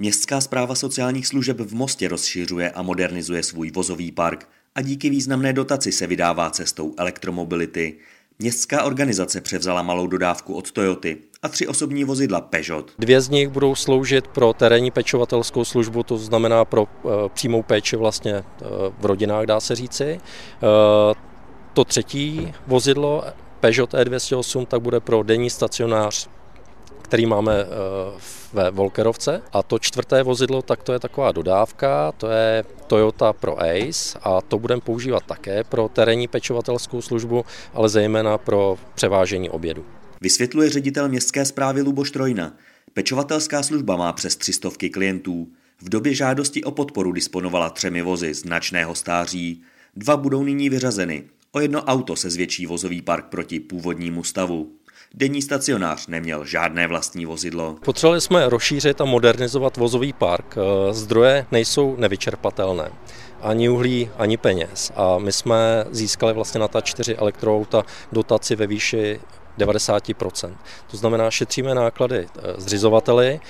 Městská zpráva sociálních služeb v Mostě rozšiřuje a modernizuje svůj vozový park a díky významné dotaci se vydává cestou elektromobility. Městská organizace převzala malou dodávku od Toyoty a tři osobní vozidla Peugeot. Dvě z nich budou sloužit pro terénní pečovatelskou službu, to znamená pro uh, přímou péči vlastně uh, v rodinách, dá se říci. Uh, to třetí vozidlo Peugeot E208 tak bude pro denní stacionář který máme ve Volkerovce. A to čtvrté vozidlo, tak to je taková dodávka, to je Toyota Pro Ace a to budeme používat také pro terénní pečovatelskou službu, ale zejména pro převážení obědu. Vysvětluje ředitel městské zprávy Luboš Trojna. Pečovatelská služba má přes 300 klientů. V době žádosti o podporu disponovala třemi vozy značného stáří. Dva budou nyní vyřazeny. O jedno auto se zvětší vozový park proti původnímu stavu. Denní stacionář neměl žádné vlastní vozidlo. Potřebovali jsme rozšířit a modernizovat vozový park. Zdroje nejsou nevyčerpatelné ani uhlí, ani peněz. A my jsme získali vlastně na ta čtyři elektroauta dotaci ve výši 90%. To znamená, šetříme náklady eh, zřizovateli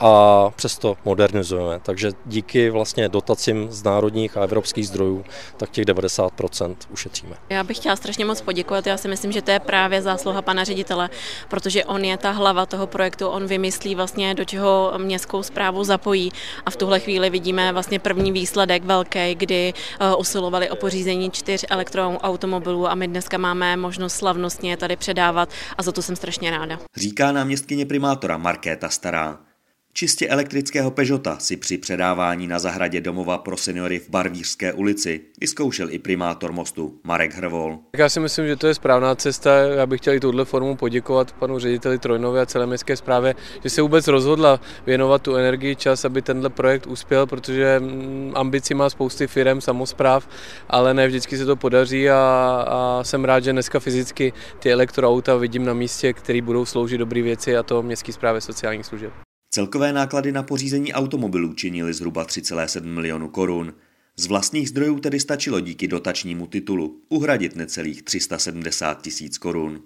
a přesto modernizujeme. Takže díky vlastně dotacím z národních a evropských zdrojů, tak těch 90% ušetříme. Já bych chtěla strašně moc poděkovat. Já si myslím, že to je právě zásluha pana ředitele, protože on je ta hlava toho projektu, on vymyslí vlastně, do čeho městskou zprávu zapojí. A v tuhle chvíli vidíme vlastně první výsledek velký, kdy eh, usilovali o pořízení čtyř elektroautomobilů a my dneska máme možnost slavnostně tady předávat a za to jsem strašně ráda. Říká náměstkyně primátora Markéta Stará. Čistě elektrického Peugeota si při předávání na zahradě domova pro seniory v Barvířské ulici vyzkoušel i primátor mostu Marek Hrvol. Já si myslím, že to je správná cesta. Já bych chtěl i touhle formu poděkovat panu řediteli Trojnovi a celé městské zprávě, že se vůbec rozhodla věnovat tu energii, čas, aby tenhle projekt uspěl, protože mm, ambici má spousty firm, samozpráv, ale ne vždycky se to podaří a, a jsem rád, že dneska fyzicky ty elektroauta vidím na místě, které budou sloužit dobré věci a to městské zprávě sociálních služeb. Celkové náklady na pořízení automobilů činily zhruba 3,7 milionu korun. Z vlastních zdrojů tedy stačilo díky dotačnímu titulu uhradit necelých 370 tisíc korun.